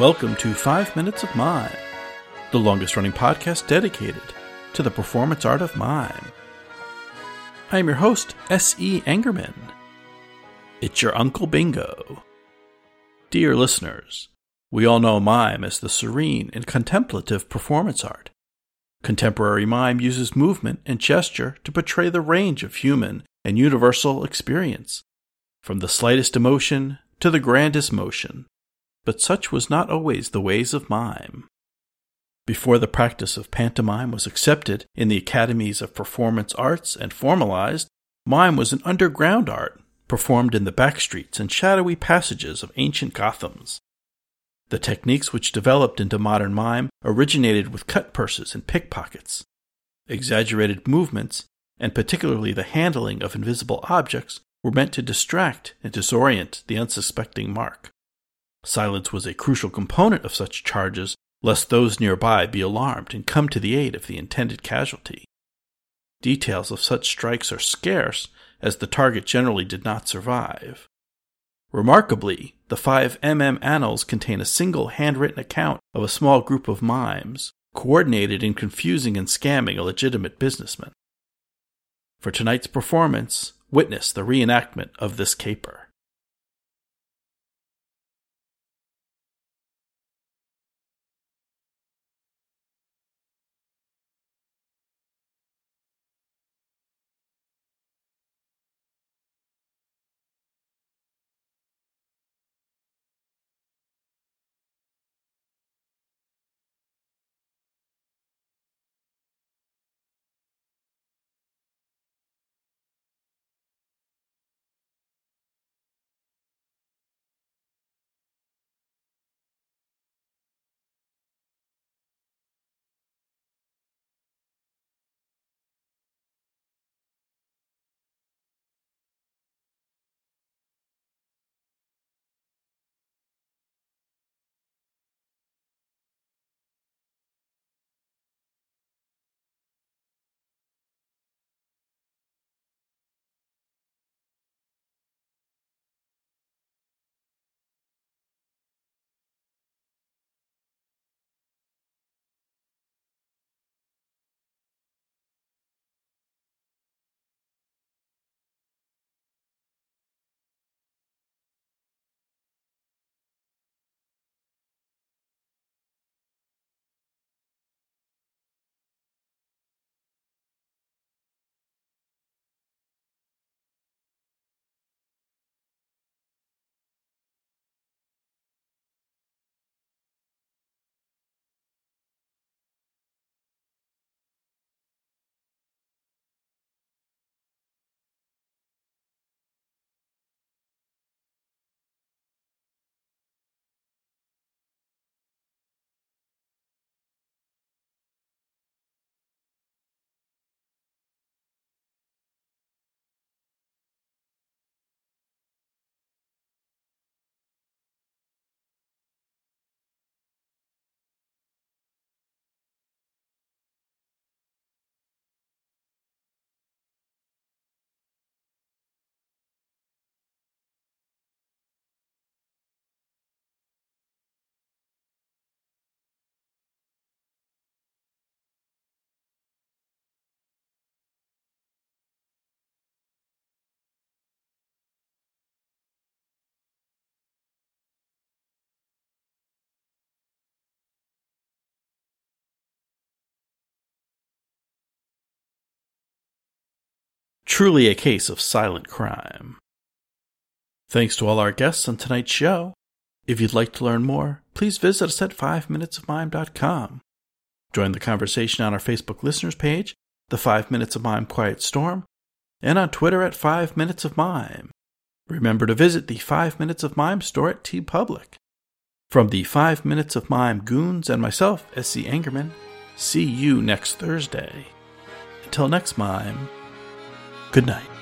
Welcome to 5 Minutes of Mime, the longest running podcast dedicated to the performance art of mime. I am your host, S.E. Angerman. It's your Uncle Bingo. Dear listeners, we all know mime as the serene and contemplative performance art. Contemporary mime uses movement and gesture to portray the range of human and universal experience, from the slightest emotion to the grandest motion. But such was not always the ways of mime. Before the practice of pantomime was accepted in the academies of performance arts and formalized, mime was an underground art performed in the back streets and shadowy passages of ancient Gothams. The techniques which developed into modern mime originated with cut purses and pickpockets. Exaggerated movements, and particularly the handling of invisible objects, were meant to distract and disorient the unsuspecting mark. Silence was a crucial component of such charges, lest those nearby be alarmed and come to the aid of the intended casualty. Details of such strikes are scarce, as the target generally did not survive. Remarkably, the 5mm annals contain a single handwritten account of a small group of mimes, coordinated in confusing and scamming a legitimate businessman. For tonight's performance, witness the reenactment of this caper. Truly a case of silent crime. Thanks to all our guests on tonight's show. If you'd like to learn more, please visit us at 5minutesofmime.com. Join the conversation on our Facebook listeners page, the 5 Minutes of Mime Quiet Storm, and on Twitter at 5 Minutes of Mime. Remember to visit the 5 Minutes of Mime store at TeePublic. From the 5 Minutes of Mime goons and myself, S.C. Angerman, see you next Thursday. Until next mime. Good night.